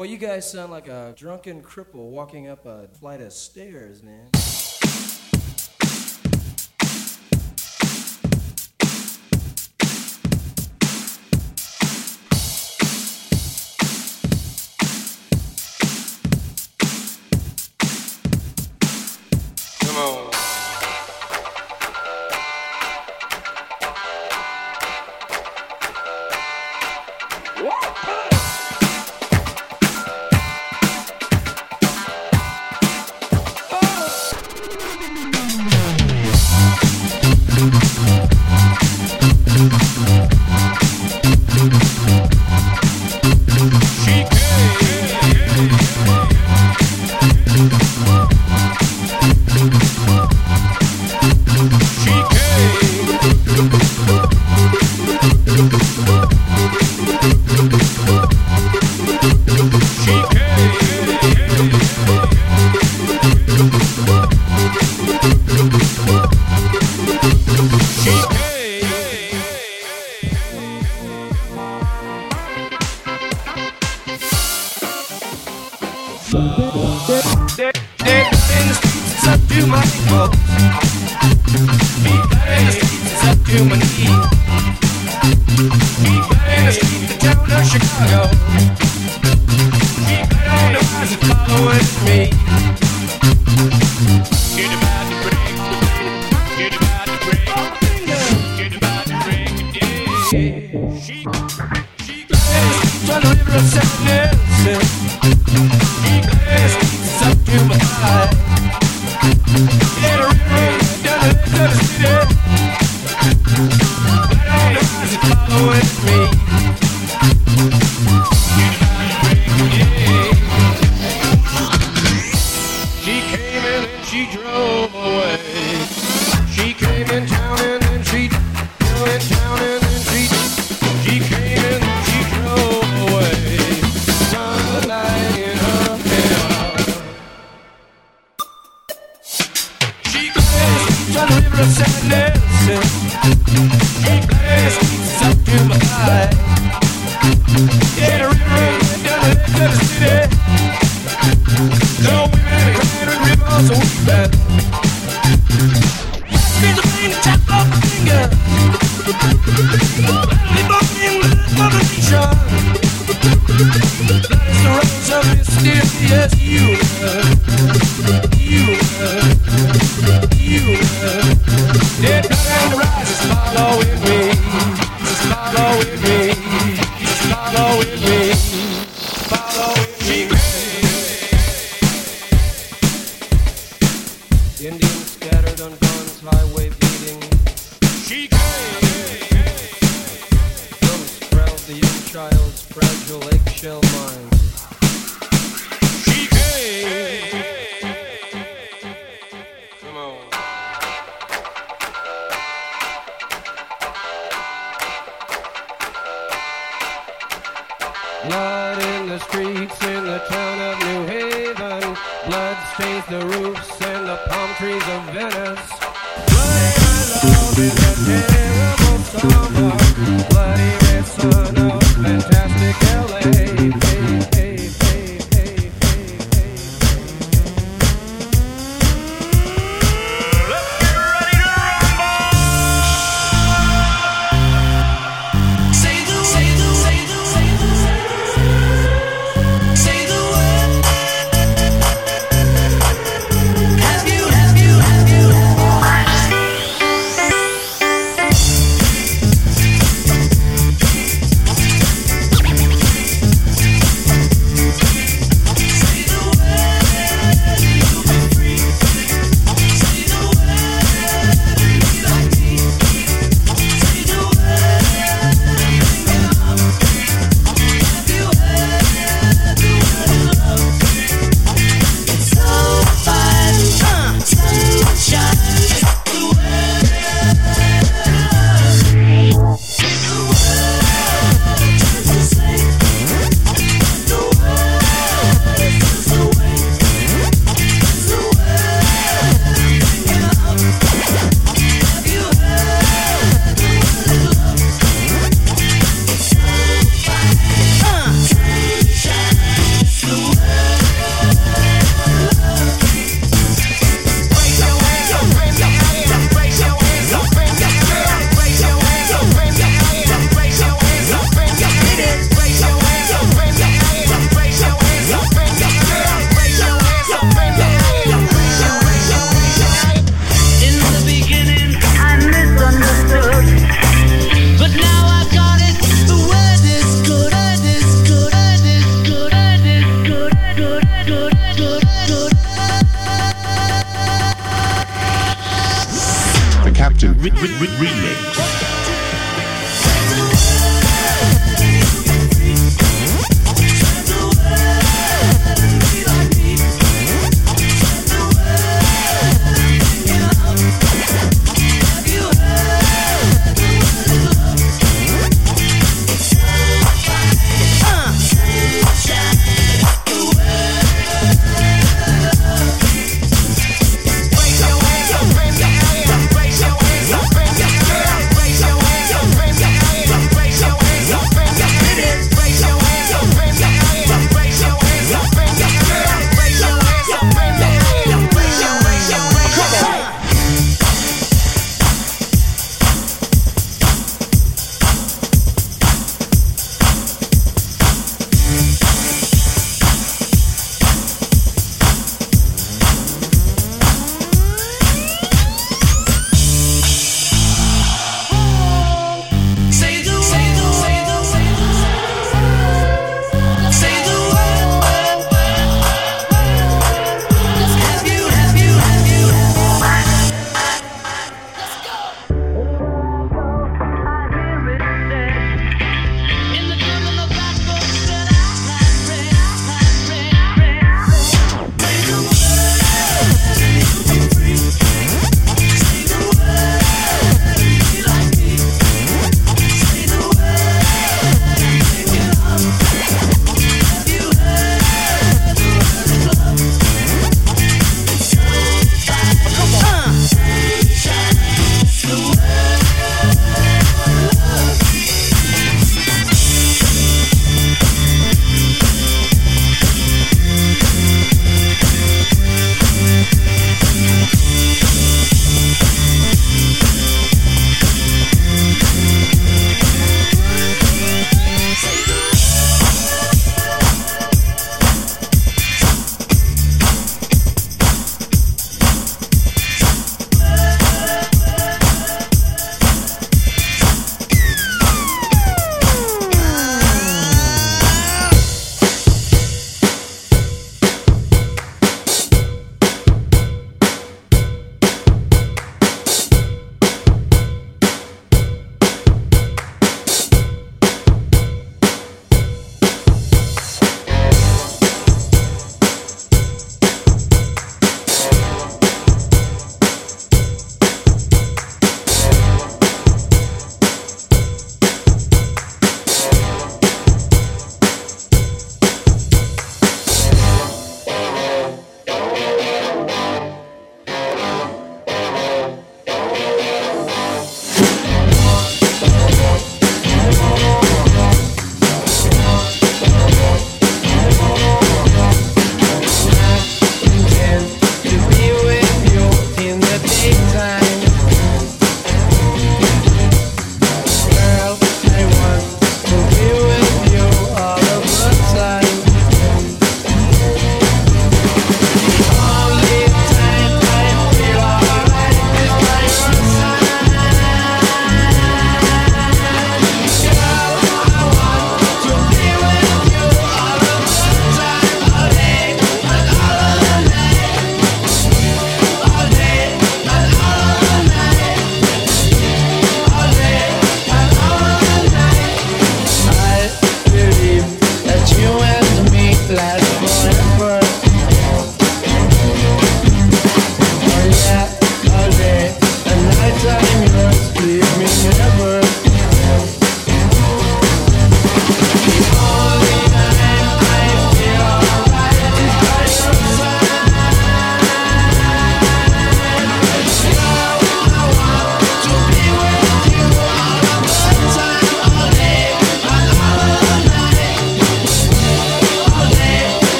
Well, you guys sound like a drunken cripple walking up a flight of stairs, man. Re- Remix.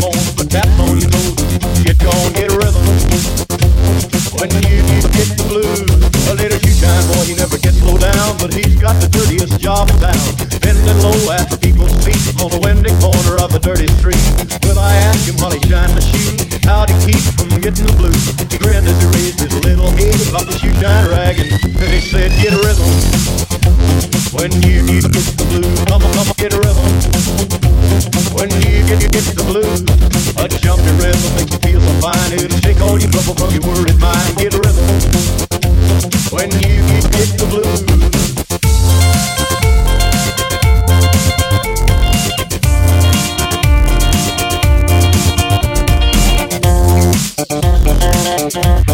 Bones, but that's on your toes. Get get a rhythm. When you get the blues, a little shoe shine boy, he never gets down, but he's got the dirtiest job. Bending low at people's feet on the windy corner of a dirty street. When I asked him while he the he keep from getting the blues? He grinned as he raised his little shoe shine and he said, get a rhythm. When you get the blues, come on, come on, get a rhythm. When you get, you get the blues, a jumpy rhythm makes you feel so fine. It'll shake all your trouble from your worried mind. Get a rhythm. When you get, get the blues. Get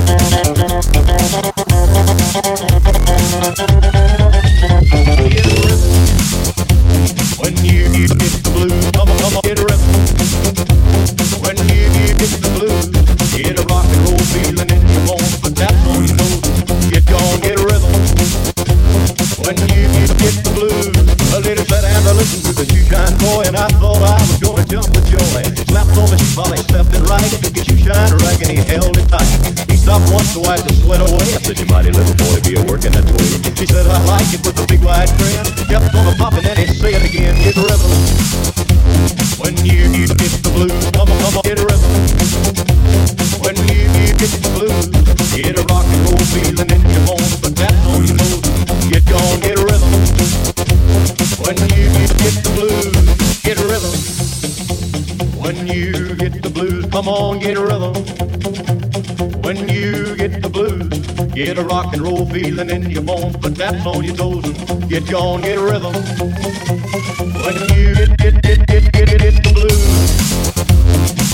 to the shoe shine boy, and I thought I was gonna jump with joy. Slapped on his body, stepped it right, took his shoe shine rag and he held it tight. He stopped once to wipe the sweat away. I said, you mighty little boy, be a working that way. She said, I like it with a big wide grin. Kept on a popping and he said again, get rhythm. When you get the blues, come on, come on, get rhythm. When you get the blues, get a rock and roll feeling come on, get a rhythm. When you get the blues, get a rock and roll feeling in your bones, but that's on your toes. and Get gone, get a rhythm. When you get get get get get get, get the blues.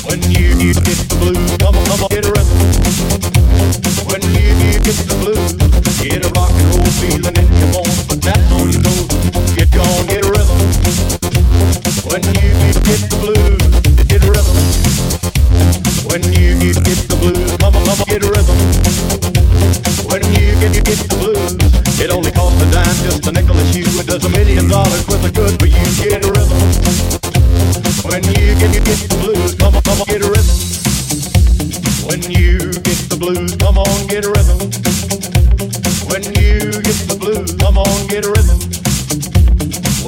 When you get the blues, come on, come on, get a rhythm. When you get the blues, get a rock and roll feeling in your bones, but that's on your toes. Get gone, get a rhythm. When you When you get the blues, come on, get a rhythm. When you get you get the blues, it only costs a dime, just a nickel a shoe. It does a million dollars worth of good for you. Get a rhythm. When you get you get the blues, come on, get a rhythm. When you get the blues, come on, get a rhythm. When you get the blues, come on, get a rhythm.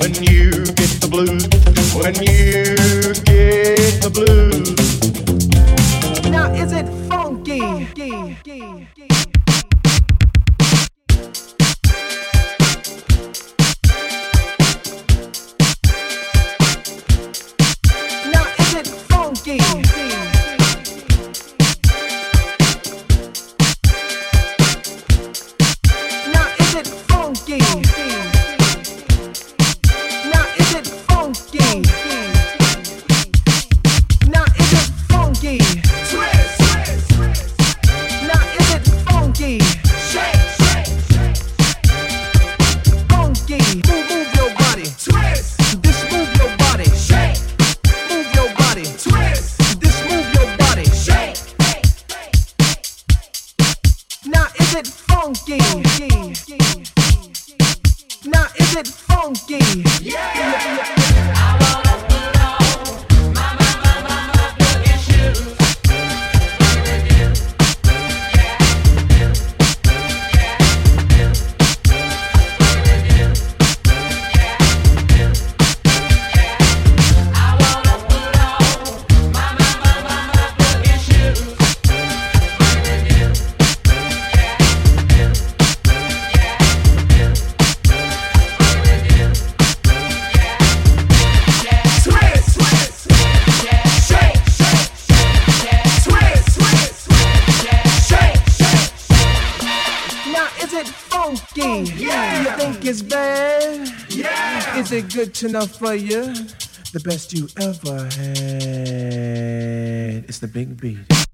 When you get the blues, when you get the blues. It funky? Now good enough for you. The best you ever had. It's the big beat.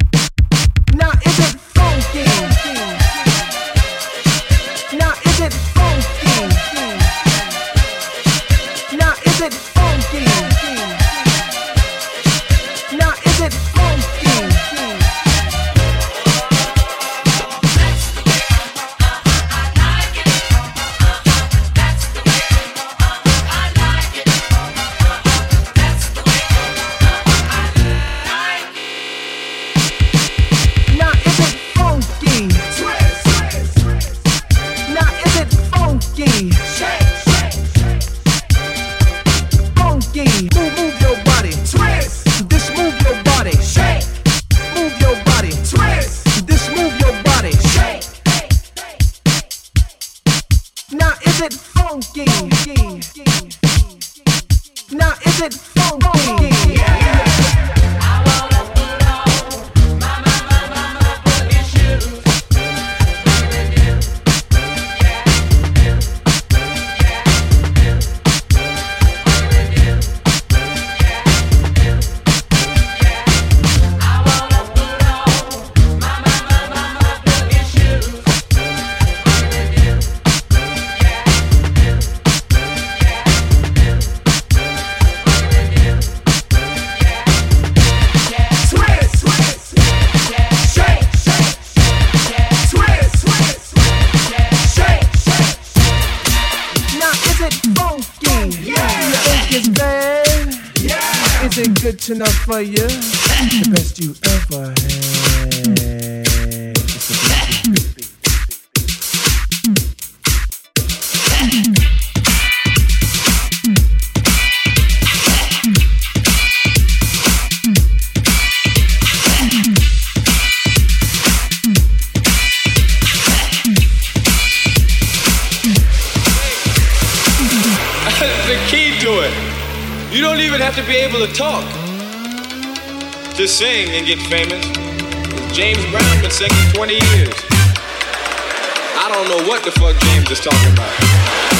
get famous is James Brown been singing 20 years. I don't know what the fuck James is talking about.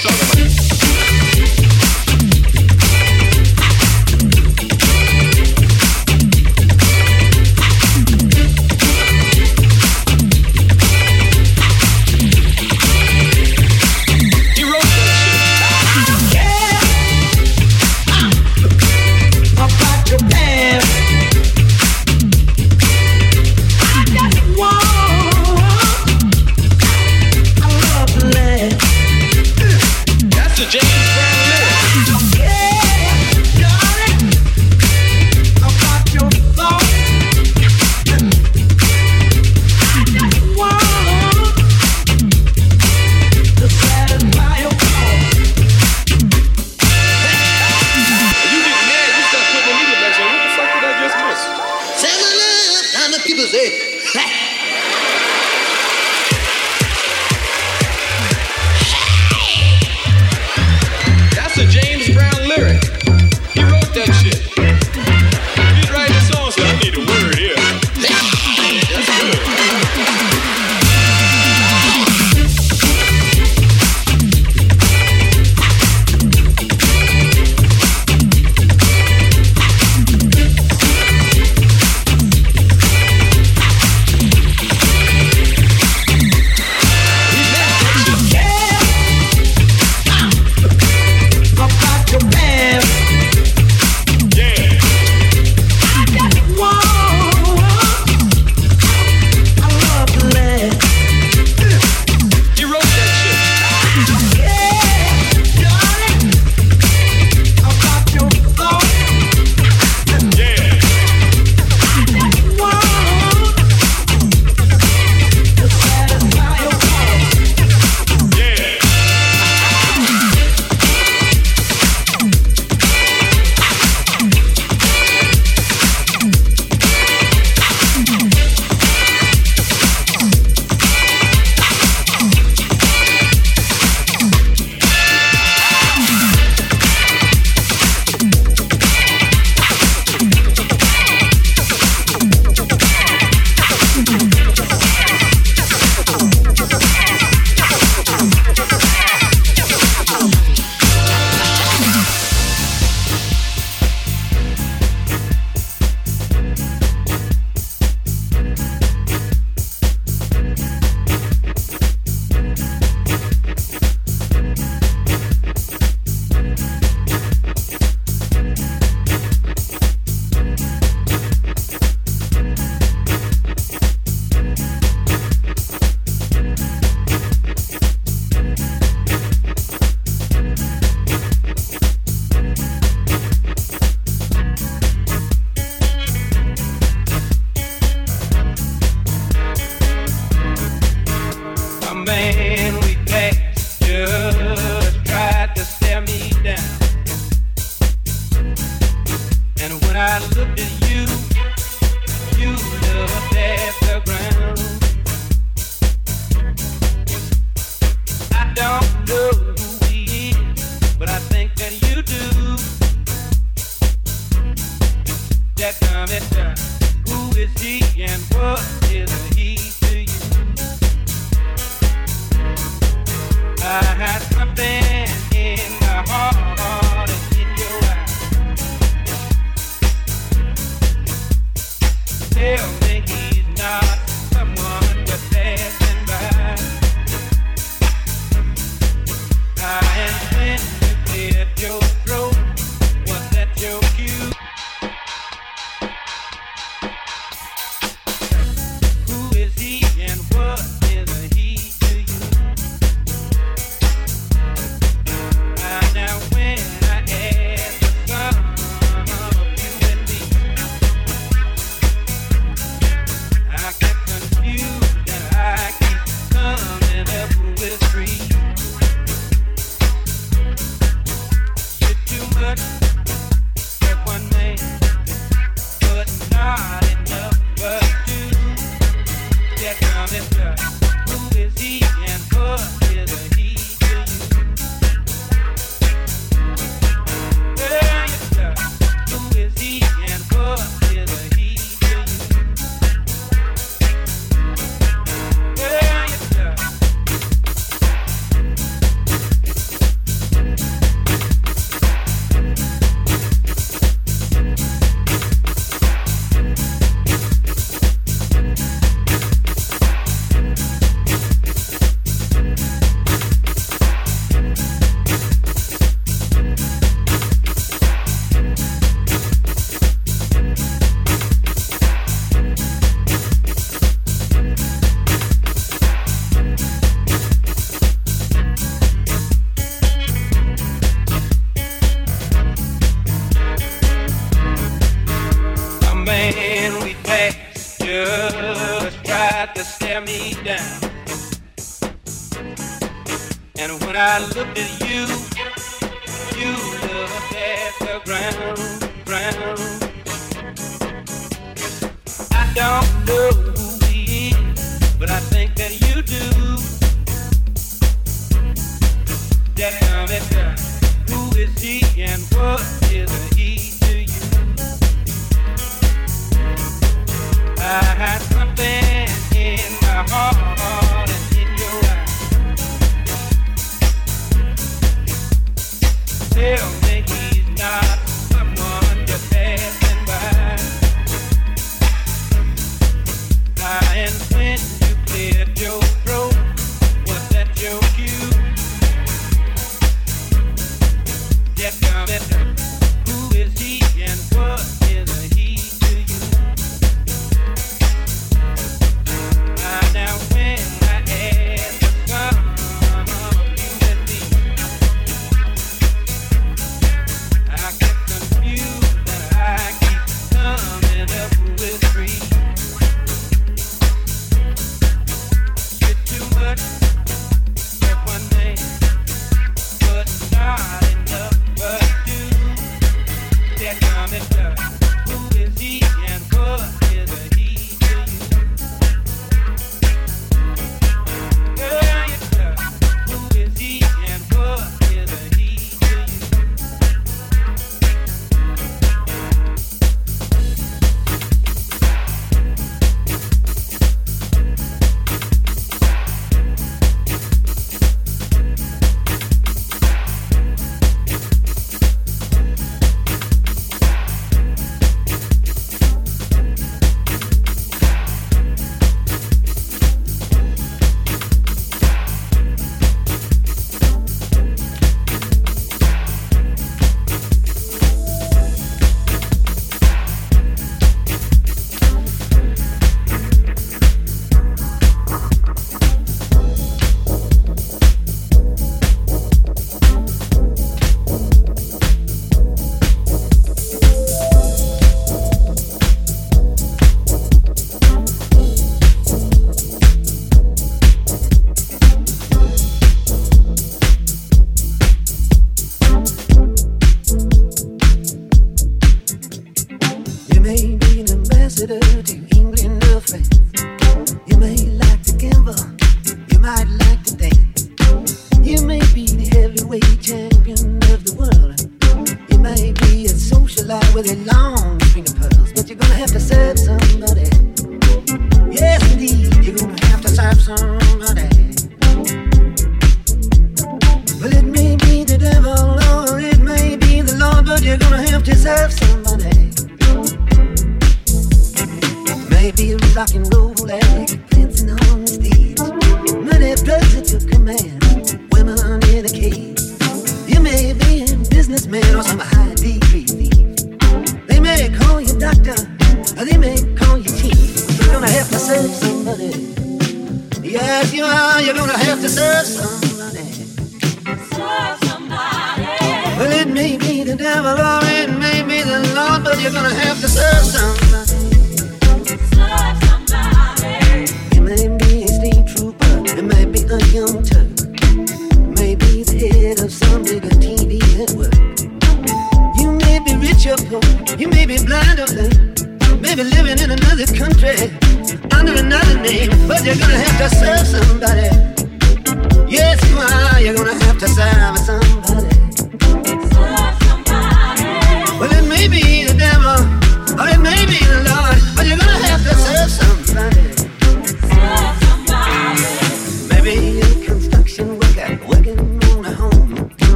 Sorry.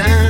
Have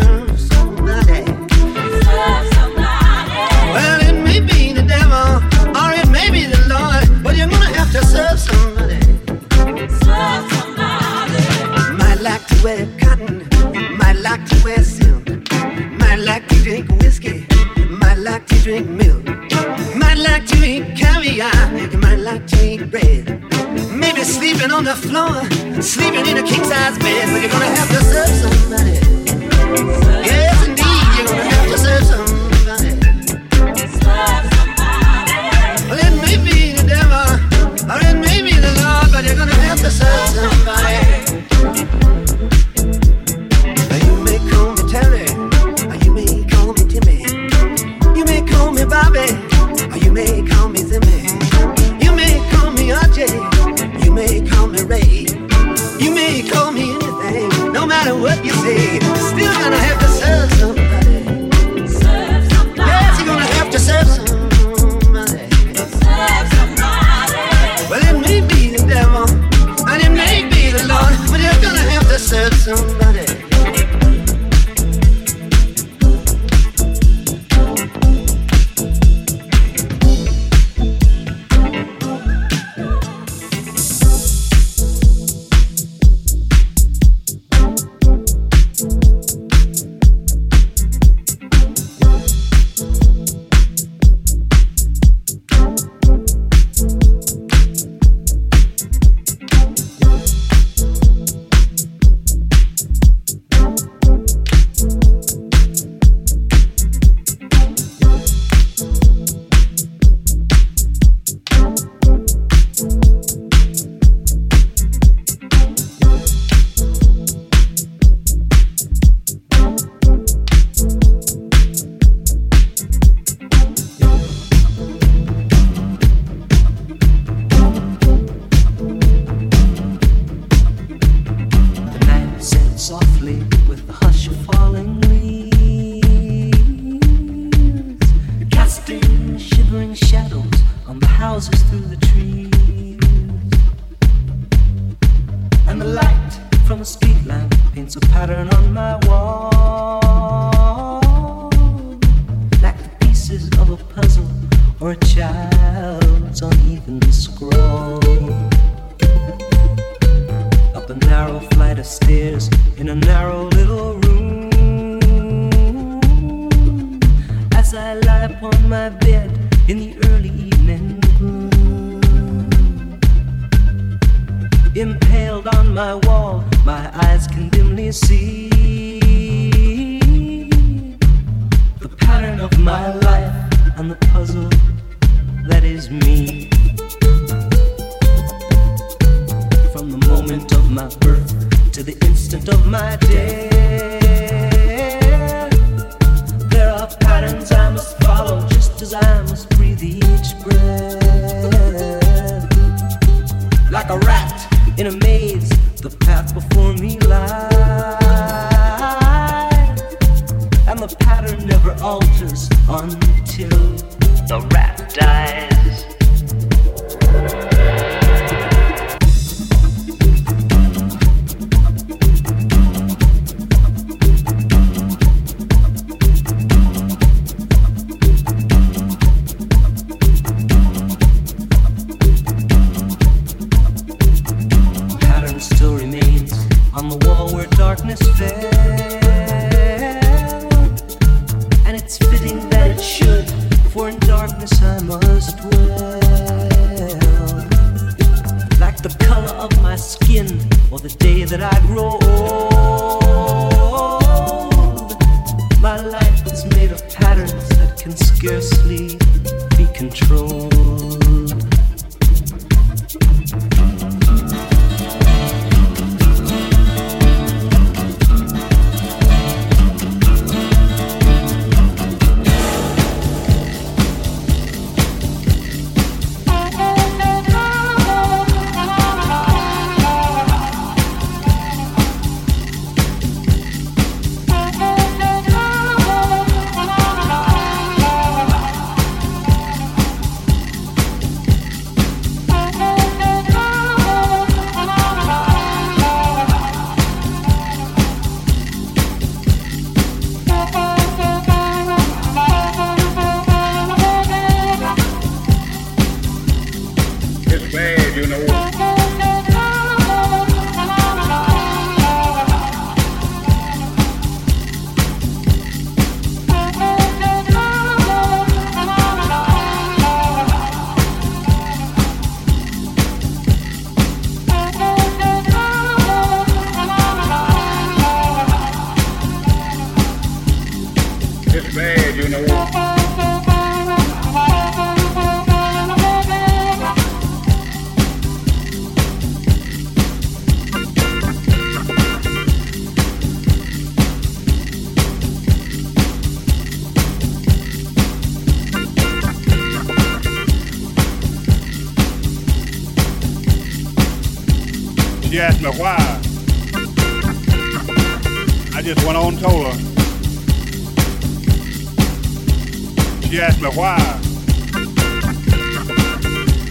me why.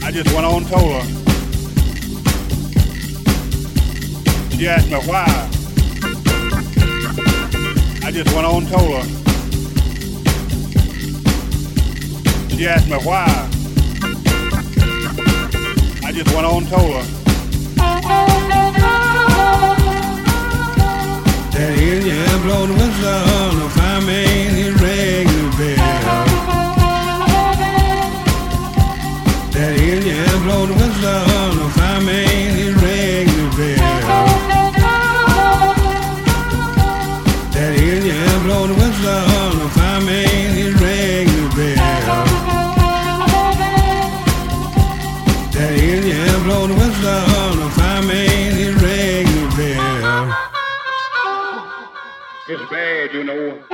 I just went on told her. She asked me why. I just went on told her. She asked me why. I just went on told her. That Indian blow the whistle, the fireman he Indian blow the whistle, the fireman he rang the bell. That Indian blow the whistle, the fireman he rang the bell. That Indian blow the whistle, the fireman he rang the bell. It's bad, you know.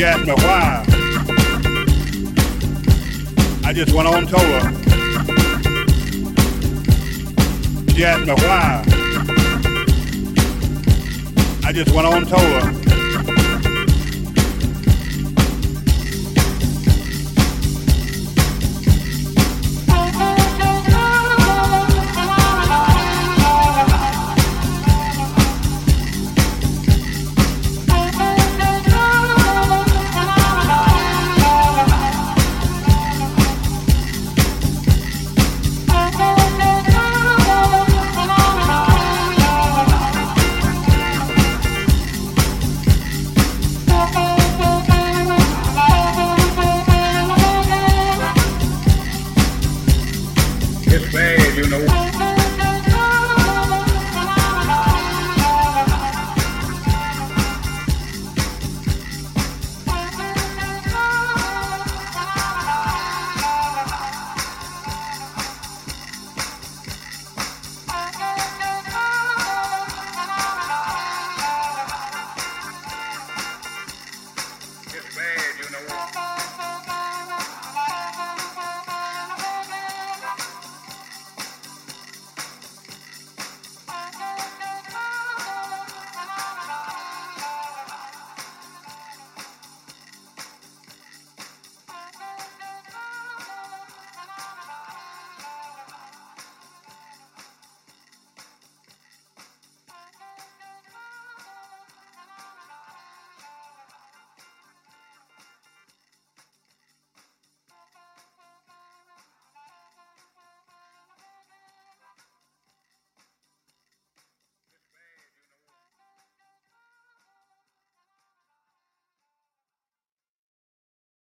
She asked me why. I just went on and told her. She asked me why. I just went on and told her.